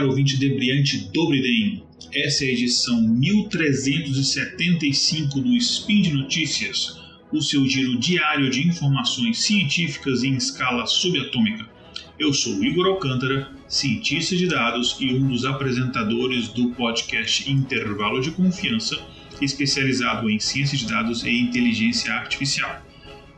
caro ouvinte debriante Dobriden. Essa é a edição 1375 do Spin de Notícias, o seu giro diário de informações científicas em escala subatômica. Eu sou Igor Alcântara, cientista de dados e um dos apresentadores do podcast Intervalo de Confiança, especializado em ciência de dados e inteligência artificial.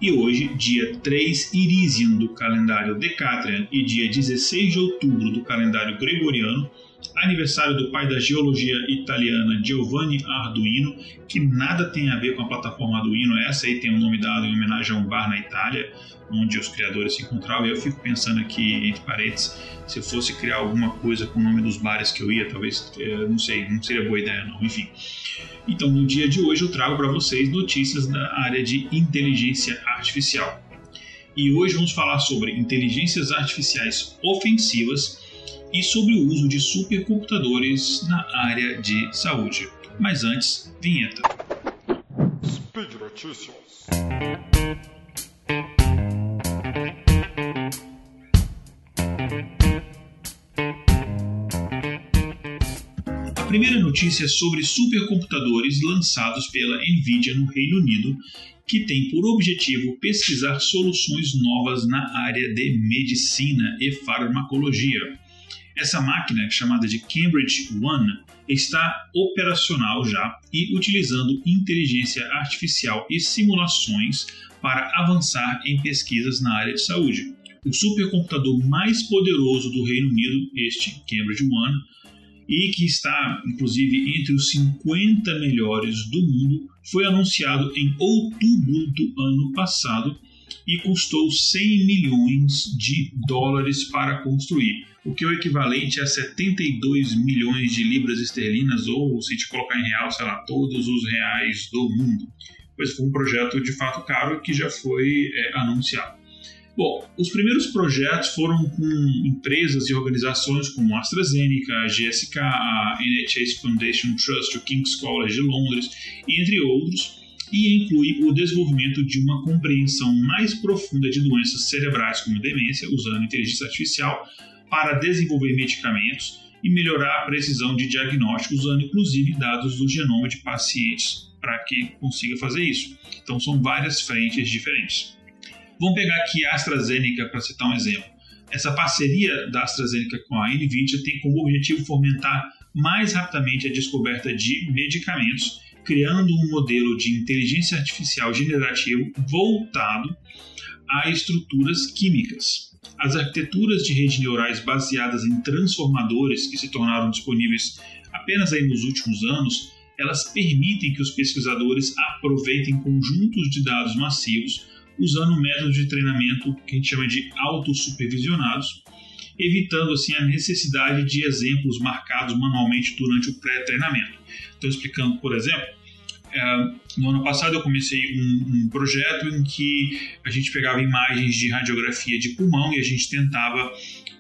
E hoje, dia 3 Irisian do calendário Decatrian e dia 16 de outubro do calendário Gregoriano, aniversário do pai da geologia italiana Giovanni Arduino, que nada tem a ver com a plataforma Arduino, essa aí tem o um nome dado em homenagem a um bar na Itália, onde os criadores se encontravam, eu fico pensando aqui, entre parênteses, se eu fosse criar alguma coisa com o nome dos bares que eu ia, talvez, eh, não sei, não seria boa ideia não, enfim. Então, no dia de hoje eu trago para vocês notícias da área de inteligência artificial. E hoje vamos falar sobre inteligências artificiais ofensivas e sobre o uso de supercomputadores na área de saúde. Mas antes, vinheta. Speed Notícias. A primeira notícia é sobre supercomputadores lançados pela Nvidia no Reino Unido, que tem por objetivo pesquisar soluções novas na área de medicina e farmacologia. Essa máquina, chamada de Cambridge One, está operacional já e utilizando inteligência artificial e simulações para avançar em pesquisas na área de saúde. O supercomputador mais poderoso do Reino Unido, este Cambridge One, e que está inclusive entre os 50 melhores do mundo, foi anunciado em outubro do ano passado e custou 100 milhões de dólares para construir o que é o equivalente a 72 milhões de libras esterlinas, ou se gente colocar em real, sei lá, todos os reais do mundo. Pois foi um projeto de fato caro que já foi é, anunciado. Bom, os primeiros projetos foram com empresas e organizações como a AstraZeneca, a GSK, a NHS Foundation Trust, o King's College de Londres, entre outros, e inclui o desenvolvimento de uma compreensão mais profunda de doenças cerebrais como demência, usando inteligência artificial, para desenvolver medicamentos e melhorar a precisão de diagnóstico usando inclusive dados do genoma de pacientes para que consiga fazer isso. Então são várias frentes diferentes. Vamos pegar aqui a AstraZeneca para citar um exemplo. Essa parceria da AstraZeneca com a NVIDIA tem como objetivo fomentar mais rapidamente a descoberta de medicamentos, criando um modelo de inteligência artificial generativo voltado a estruturas químicas. As arquiteturas de redes neurais baseadas em transformadores que se tornaram disponíveis apenas aí nos últimos anos, elas permitem que os pesquisadores aproveitem conjuntos de dados massivos usando métodos de treinamento que a gente chama de autossupervisionados, evitando assim a necessidade de exemplos marcados manualmente durante o pré-treinamento. Então, explicando, por exemplo, no ano passado eu comecei um, um, projeto em que a gente pegava imagens de radiografia de pulmão e a gente tentava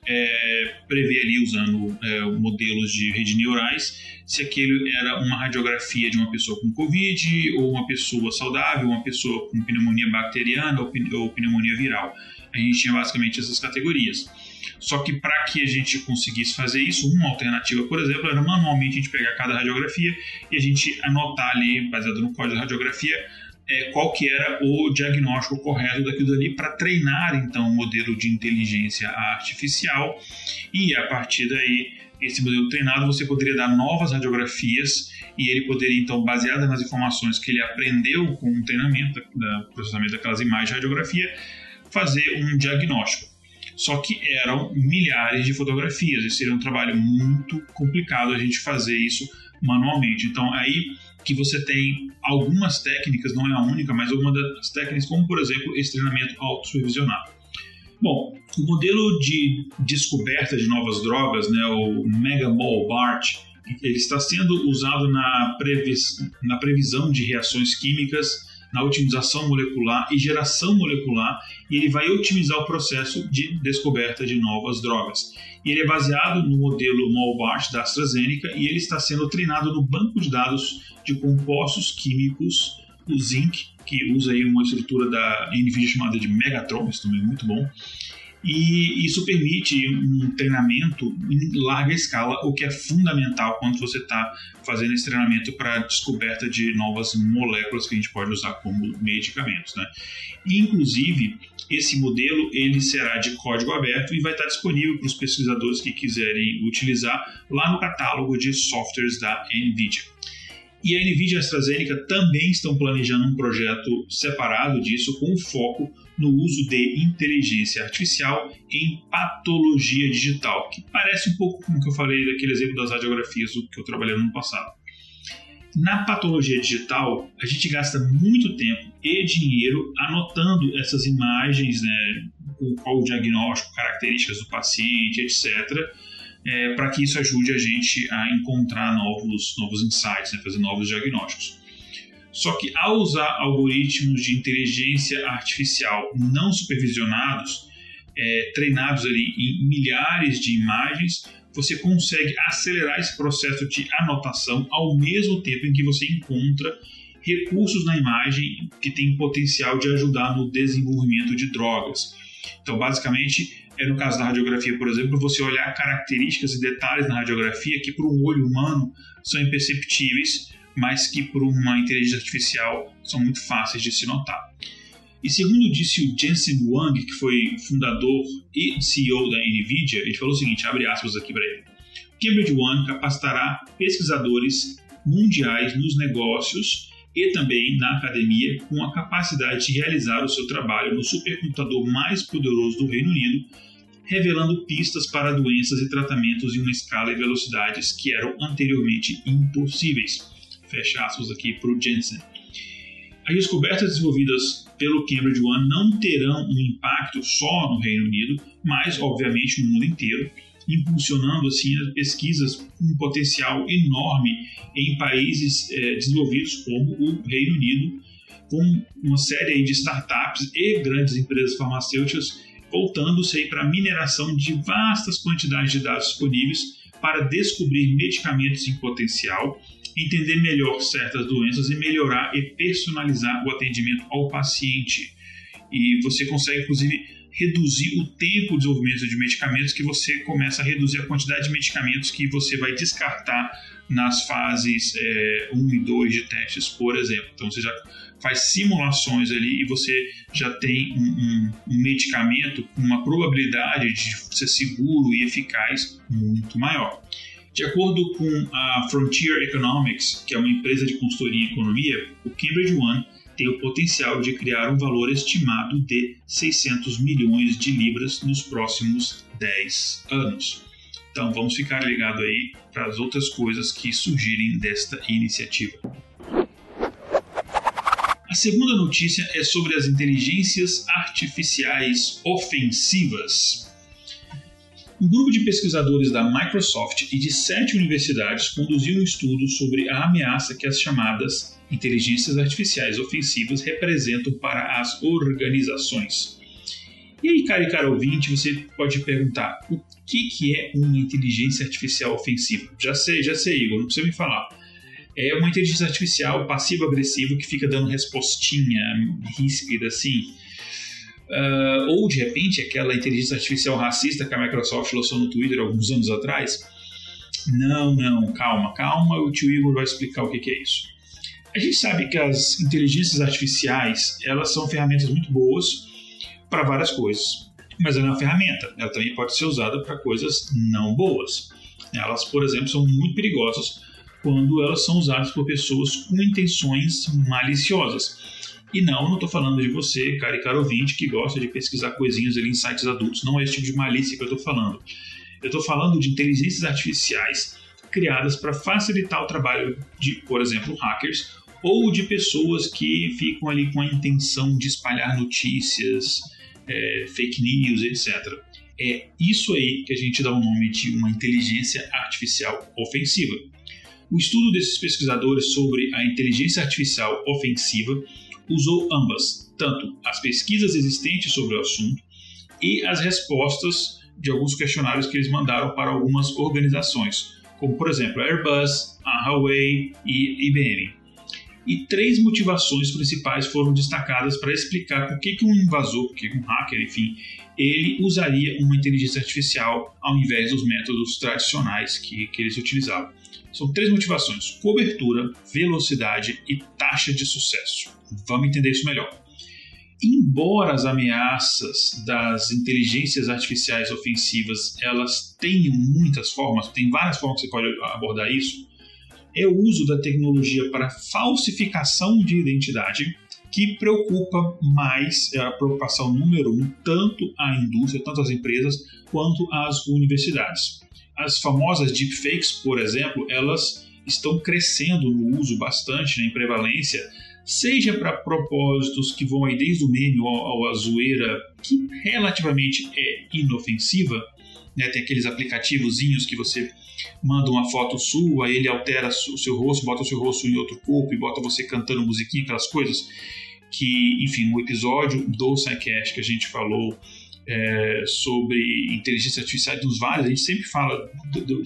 é, prever ali usando é, modelos de rede neurais se aquilo era uma radiografia de uma pessoa com Covid ou uma pessoa saudável, uma pessoa com pneumonia bacteriana ou pneumonia viral. A gente tinha basicamente essas categorias. Só que para que a gente conseguisse fazer isso, uma alternativa, por exemplo, era manualmente a gente pegar cada radiografia e a gente anotar ali, baseado no código da radiografia, é, qual que era o diagnóstico correto daquilo ali para treinar então um modelo de inteligência artificial. E a partir daí esse modelo treinado você poderia dar novas radiografias e ele poderia então baseado nas informações que ele aprendeu com o treinamento do processamento daquelas imagens de radiografia fazer um diagnóstico só que eram milhares de fotografias, e seria um trabalho muito complicado a gente fazer isso manualmente. Então, aí que você tem algumas técnicas, não é a única, mas algumas das técnicas, como por exemplo esse treinamento autossupervisionado. Bom, o modelo de descoberta de novas drogas, né, o Megamol BART, ele está sendo usado na, previs na previsão de reações químicas na otimização molecular e geração molecular, e ele vai otimizar o processo de descoberta de novas drogas. E ele é baseado no modelo Molbart da AstraZeneca e ele está sendo treinado no banco de dados de compostos químicos do Zinc, que usa aí uma estrutura da NVIDIA chamada de Megatron, isso também é muito bom. E isso permite um treinamento em larga escala, o que é fundamental quando você está fazendo esse treinamento para descoberta de novas moléculas que a gente pode usar como medicamentos. Né? inclusive, esse modelo ele será de código aberto e vai estar disponível para os pesquisadores que quiserem utilizar lá no catálogo de softwares da NVIDIA. E a NVIDIA e a AstraZeneca também estão planejando um projeto separado disso com foco no uso de inteligência artificial em patologia digital, que parece um pouco como que eu falei daquele exemplo das radiografias que eu trabalhei no ano passado. Na patologia digital, a gente gasta muito tempo e dinheiro anotando essas imagens, né, com qual o diagnóstico, características do paciente, etc., é, para que isso ajude a gente a encontrar novos, novos insights, né, fazer novos diagnósticos. Só que ao usar algoritmos de inteligência artificial não supervisionados, é, treinados ali em milhares de imagens, você consegue acelerar esse processo de anotação ao mesmo tempo em que você encontra recursos na imagem que têm potencial de ajudar no desenvolvimento de drogas. Então, basicamente, é no caso da radiografia, por exemplo, você olhar características e detalhes na radiografia que para um olho humano são imperceptíveis, mas que por uma inteligência artificial são muito fáceis de se notar. E segundo disse o Jensen Huang, que foi fundador e CEO da NVIDIA, ele falou o seguinte, abre aspas aqui para ele. Cambridge One capacitará pesquisadores mundiais nos negócios e também na academia com a capacidade de realizar o seu trabalho no supercomputador mais poderoso do Reino Unido, revelando pistas para doenças e tratamentos em uma escala e velocidades que eram anteriormente impossíveis. Fecha aspas aqui para o Jensen. As descobertas desenvolvidas pelo Cambridge One não terão um impacto só no Reino Unido, mas obviamente no mundo inteiro, impulsionando assim as pesquisas com um potencial enorme em países eh, desenvolvidos como o Reino Unido, com uma série de startups e grandes empresas farmacêuticas voltando-se para a mineração de vastas quantidades de dados disponíveis para descobrir medicamentos em potencial, entender melhor certas doenças e melhorar e personalizar o atendimento ao paciente. E você consegue, inclusive, reduzir o tempo de desenvolvimento de medicamentos, que você começa a reduzir a quantidade de medicamentos que você vai descartar nas fases é, 1 e 2 de testes, por exemplo. Então você já faz simulações ali e você já tem um, um, um medicamento com uma probabilidade de ser seguro e eficaz muito maior. De acordo com a Frontier Economics, que é uma empresa de consultoria em economia, o Cambridge One tem o potencial de criar um valor estimado de 600 milhões de libras nos próximos 10 anos. Então vamos ficar ligado aí para as outras coisas que surgirem desta iniciativa. A segunda notícia é sobre as inteligências artificiais ofensivas. Um grupo de pesquisadores da Microsoft e de sete universidades conduziu um estudo sobre a ameaça que as chamadas inteligências artificiais ofensivas representam para as organizações. E aí, cara e cara ouvinte, você pode perguntar: o que, que é uma inteligência artificial ofensiva? Já sei, já sei, Igor, não precisa me falar é uma inteligência artificial passivo-agressiva que fica dando respostinha ríspida assim. Uh, ou de repente aquela inteligência artificial racista que a Microsoft lançou no Twitter alguns anos atrás. Não, não, calma, calma, o tio Igor vai explicar o que, que é isso. A gente sabe que as inteligências artificiais elas são ferramentas muito boas para várias coisas, mas ela é uma ferramenta, ela também pode ser usada para coisas não boas. Elas, por exemplo, são muito perigosas quando elas são usadas por pessoas com intenções maliciosas. E não, não estou falando de você, cara e cara ouvinte, que gosta de pesquisar coisinhas ali em sites adultos. Não é esse tipo de malícia que eu estou falando. Eu estou falando de inteligências artificiais criadas para facilitar o trabalho de, por exemplo, hackers ou de pessoas que ficam ali com a intenção de espalhar notícias, é, fake news, etc. É isso aí que a gente dá o nome de uma inteligência artificial ofensiva. O estudo desses pesquisadores sobre a inteligência artificial ofensiva usou ambas, tanto as pesquisas existentes sobre o assunto e as respostas de alguns questionários que eles mandaram para algumas organizações, como por exemplo a Airbus, a Huawei e IBM. E três motivações principais foram destacadas para explicar por que, que um invasor, por que um hacker, enfim, ele usaria uma inteligência artificial ao invés dos métodos tradicionais que, que eles utilizavam. São três motivações: cobertura, velocidade e taxa de sucesso. Vamos entender isso melhor. Embora as ameaças das inteligências artificiais ofensivas elas tenham muitas formas, tem várias formas que você pode abordar isso, é o uso da tecnologia para falsificação de identidade que preocupa mais, é a preocupação número um, tanto a indústria, tanto as empresas, quanto as universidades. As famosas deepfakes, por exemplo, elas estão crescendo no uso bastante, né, em prevalência, seja para propósitos que vão aí desde o meme ao, ao zoeira, que relativamente é inofensiva, né, tem aqueles aplicativozinhos que você manda uma foto sua, ele altera o seu rosto, bota o seu rosto em outro corpo e bota você cantando musiquinha, aquelas coisas que, enfim, no episódio do SciCast que a gente falou é, sobre inteligência artificial dos vários, a gente sempre fala do, do,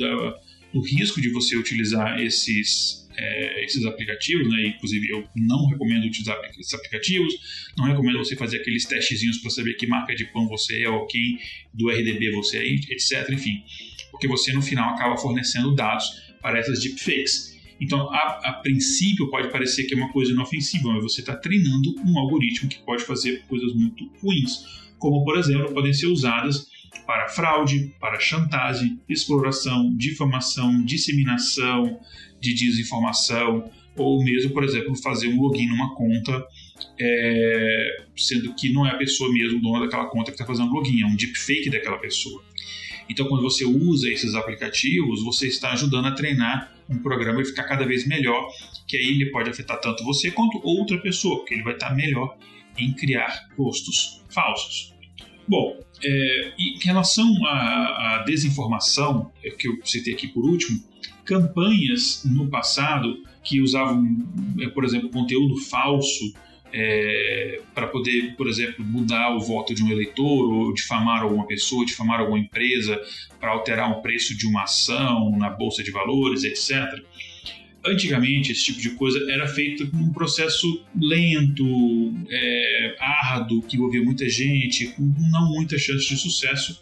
do risco de você utilizar esses é, esses aplicativos, né? Inclusive eu não recomendo utilizar esses aplicativos, não recomendo você fazer aqueles testezinhos para saber que marca de pão você é ou quem do RDB você é, etc. Enfim, porque você no final acaba fornecendo dados para essas deepfakes. Então, a, a, princípio, pode parecer que é uma coisa inofensiva, mas você está treinando um algoritmo que pode fazer coisas muito ruins, como, por exemplo, podem ser usadas para fraude, para chantagem, exploração, difamação, disseminação de desinformação, ou mesmo, por exemplo, fazer um login numa conta, é, sendo que não é a pessoa mesmo dona daquela conta que está fazendo login, é um deepfake daquela pessoa. Então, quando você usa esses aplicativos, você está ajudando a treinar um programa e ficar cada vez melhor, que aí ele pode afetar tanto você quanto outra pessoa, porque ele vai estar melhor em criar rostos falsos. Bom, é, em relação à, à desinformação, é, que eu citei aqui por último, campanhas no passado que usavam, é, por exemplo, conteúdo falso é, para poder, por exemplo, mudar o voto de um eleitor ou difamar alguma pessoa, difamar alguma empresa para alterar o preço de uma ação na bolsa de valores, etc. Antigamente, esse tipo de coisa era feito num processo lento, é, árduo, que envolvia muita gente, com não muita chance de sucesso,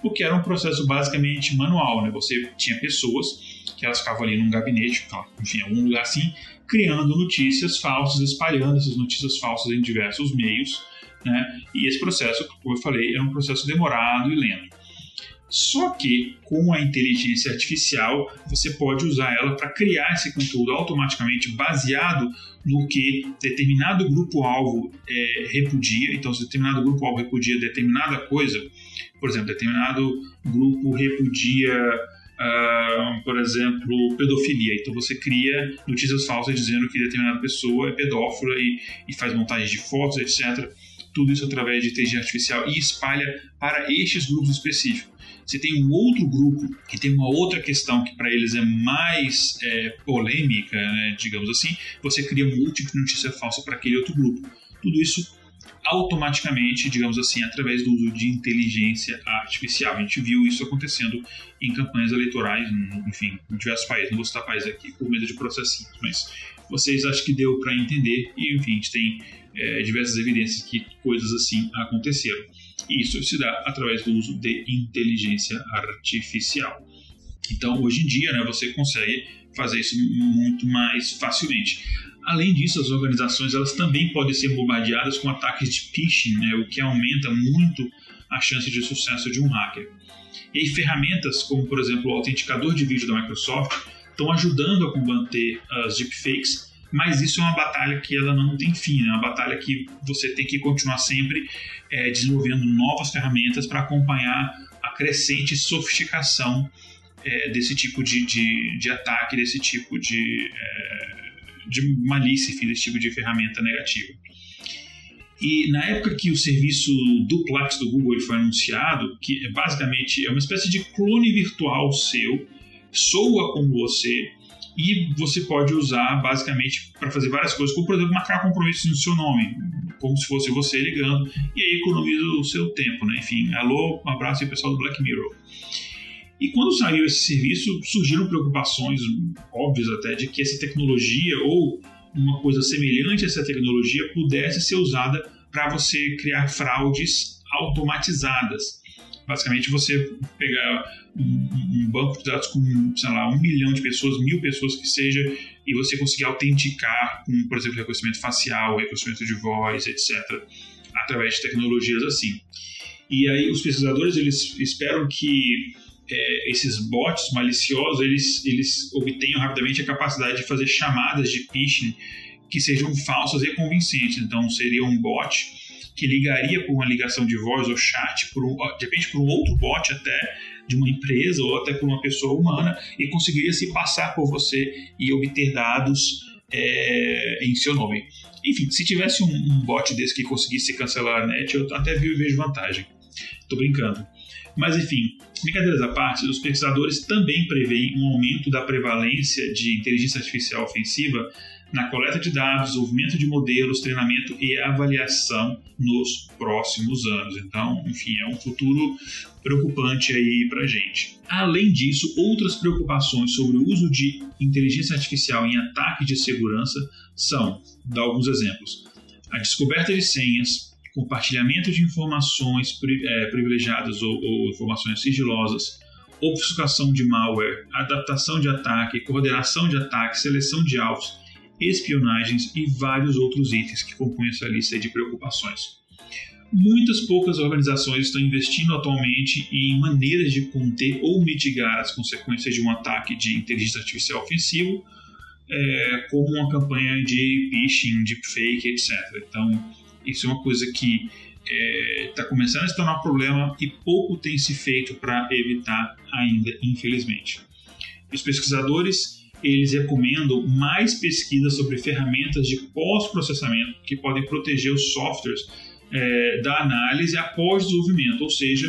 porque era um processo basicamente manual. Né? Você tinha pessoas que elas ficavam ali num gabinete, enfim, algum lugar assim, criando notícias falsas, espalhando essas notícias falsas em diversos meios, né? E esse processo, como eu falei, é um processo demorado e lento. Só que com a inteligência artificial você pode usar ela para criar esse conteúdo automaticamente baseado no que determinado grupo-alvo é, repudia. Então, se determinado grupo-alvo repudia determinada coisa, por exemplo, determinado grupo repudia Uh, por exemplo, pedofilia. Então você cria notícias falsas dizendo que determinada pessoa é pedófila e, e faz montagem de fotos, etc. Tudo isso através de inteligência artificial e espalha para estes grupos específicos. Você tem um outro grupo que tem uma outra questão que para eles é mais é, polêmica, né, digamos assim, você cria um outro tipo de notícia falsa para aquele outro grupo. Tudo isso automaticamente, digamos assim, através do uso de inteligência artificial. A gente viu isso acontecendo em campanhas eleitorais, enfim, em diversos países. Não vou citar países aqui por medo de processinhos, mas vocês acham que deu para entender e, enfim, a gente tem é, diversas evidências que coisas assim aconteceram. Isso se dá através do uso de inteligência artificial. Então, hoje em dia, né, você consegue fazer isso muito mais facilmente. Além disso, as organizações elas também podem ser bombardeadas com ataques de phishing, né, o que aumenta muito a chance de sucesso de um hacker. E ferramentas como, por exemplo, o autenticador de vídeo da Microsoft estão ajudando a combater as deepfakes, mas isso é uma batalha que ela não tem fim, é né? uma batalha que você tem que continuar sempre é, desenvolvendo novas ferramentas para acompanhar a crescente sofisticação é, desse tipo de, de, de, ataque, desse tipo de, é, de malícia, enfim, desse tipo de ferramenta negativa. E na época que o serviço Duplex do Google foi anunciado, que é basicamente é uma espécie de clone virtual seu, soa como você, e você pode usar basicamente para fazer várias coisas, como por exemplo marcar compromissos no seu nome, como se fosse você ligando, e aí economiza o seu tempo, né? Enfim, alô, um abraço aí pessoal do Black Mirror. E quando saiu esse serviço, surgiram preocupações óbvias até de que essa tecnologia ou uma coisa semelhante a essa tecnologia pudesse ser usada para você criar fraudes automatizadas. Basicamente, você pegar um, um, banco de dados com, sei lá, um milhão de pessoas, mil pessoas que seja, e você conseguir autenticar com, por exemplo, reconhecimento facial, reconhecimento de voz, etc., através de tecnologias assim. E aí os pesquisadores eles esperam que é, esses bots maliciosos eles, eles obtenham rapidamente a capacidade de fazer chamadas de phishing que sejam falsas e convincentes. Então seria um bot que ligaria por uma ligação de voz ou chat, por um, de repente por um outro bot até de uma empresa ou até por uma pessoa humana e conseguiria se passar por você e obter dados é, em seu nome. Enfim, se tivesse um, um, bot desse que conseguisse cancelar a net, eu até vejo vantagem. Tô brincando. Mas enfim, brincadeiras à parte, os pesquisadores também preveem um aumento da prevalência de inteligência artificial ofensiva na coleta de dados, desenvolvimento de modelos, treinamento e avaliação nos próximos anos. Então, enfim, é um futuro preocupante aí para gente. Além disso, outras preocupações sobre o uso de inteligência artificial em ataques de segurança são, dar alguns exemplos, a descoberta de senhas, compartilhamento de informações é, privilegiadas ou, ou informações sigilosas, obfuscação de malware, adaptação de ataque, coordenação de ataque, seleção de alvos, espionagens e vários outros itens que compõem essa lista de preocupações. Muitas poucas organizações estão investindo atualmente em maneiras de conter ou mitigar as consequências de um ataque de inteligência artificial ofensivo, é, como uma campanha de phishing, deepfake, etc. Então, isso é uma coisa que está é, começando a se tornar um problema e pouco tem se feito para evitar ainda, infelizmente. Os pesquisadores eles recomendam mais pesquisas sobre ferramentas de pós-processamento que podem proteger os softwares é, da análise após desenvolvimento, ou seja,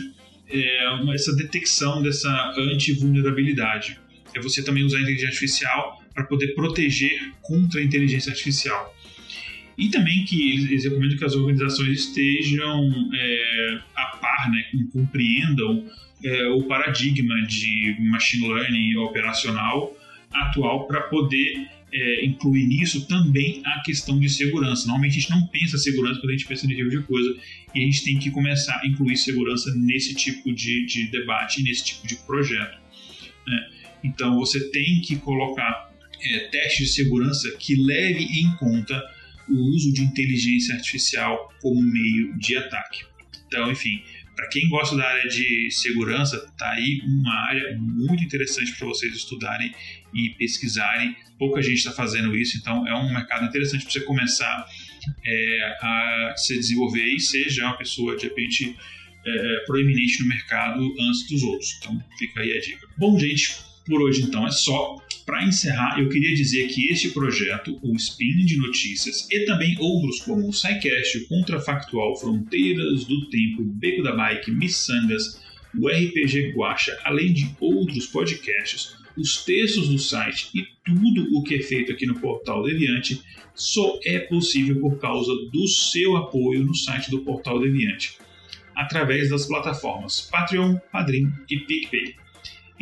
é, uma, essa detecção dessa anti-vulnerabilidade. É você também usar a inteligência artificial para poder proteger contra a inteligência artificial. E também que eles, eles recomendam que as organizações estejam é, a par, né, compreendam é, o paradigma de machine learning operacional atual para poder é, incluir nisso também a questão de segurança. Normalmente a gente não pensa segurança quando a gente pensa nesse tipo de coisa e a gente tem que começar a incluir segurança nesse tipo de, de debate, nesse tipo de projeto. Né? Então você tem que colocar é, testes de segurança que leve em conta o uso de inteligência artificial como meio de ataque. Então, enfim, para quem gosta da área de segurança, tá aí uma área muito interessante para vocês estudarem e pesquisarem. Pouca gente está fazendo isso, então é um mercado interessante para você começar é, a se desenvolver e ser já uma pessoa de repente é, proeminente no mercado antes dos outros. Então fica aí a dica. Bom, gente, por hoje então é só. Para encerrar, eu queria dizer que este projeto, o Spin de Notícias, e também outros como o SciCast, o Contrafactual, Fronteiras do Tempo, Beco da Bike, Missangas, o RPG Guacha, além de outros podcasts, os textos do site e tudo o que é feito aqui no Portal Deviante só é possível por causa do seu apoio no site do Portal Deviante, através das plataformas Patreon, Padrim e PicPay.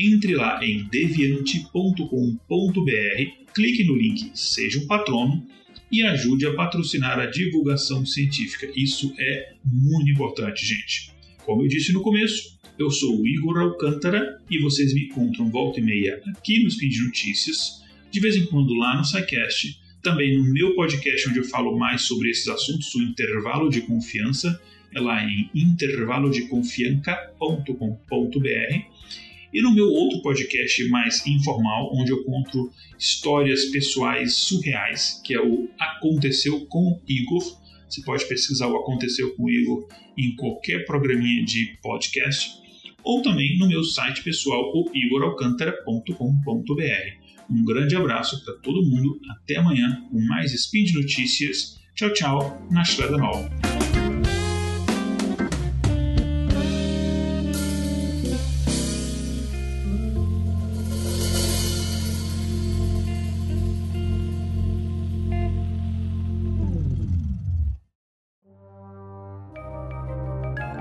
Entre lá em deviante.com.br, clique no link Seja um Patrono e ajude a patrocinar a divulgação científica. Isso é muito importante, gente. Como eu disse no começo, eu sou o Igor Alcântara e vocês me encontram volta e meia aqui no Speed Notícias, de vez em quando lá no SciCast, também no meu podcast onde eu falo mais sobre esses assuntos, o Intervalo de Confiança, é lá em intervalodeconfianca.com.br e no meu outro podcast mais informal, onde eu conto histórias pessoais surreais, que é o Aconteceu com Igor. Você pode pesquisar o Aconteceu com Igor em qualquer programinha de podcast, ou também no meu site pessoal, o igoralcantara.com.br. Um grande abraço para todo mundo, até amanhã com mais Speed Notícias. Tchau, tchau, na Estrada Nova.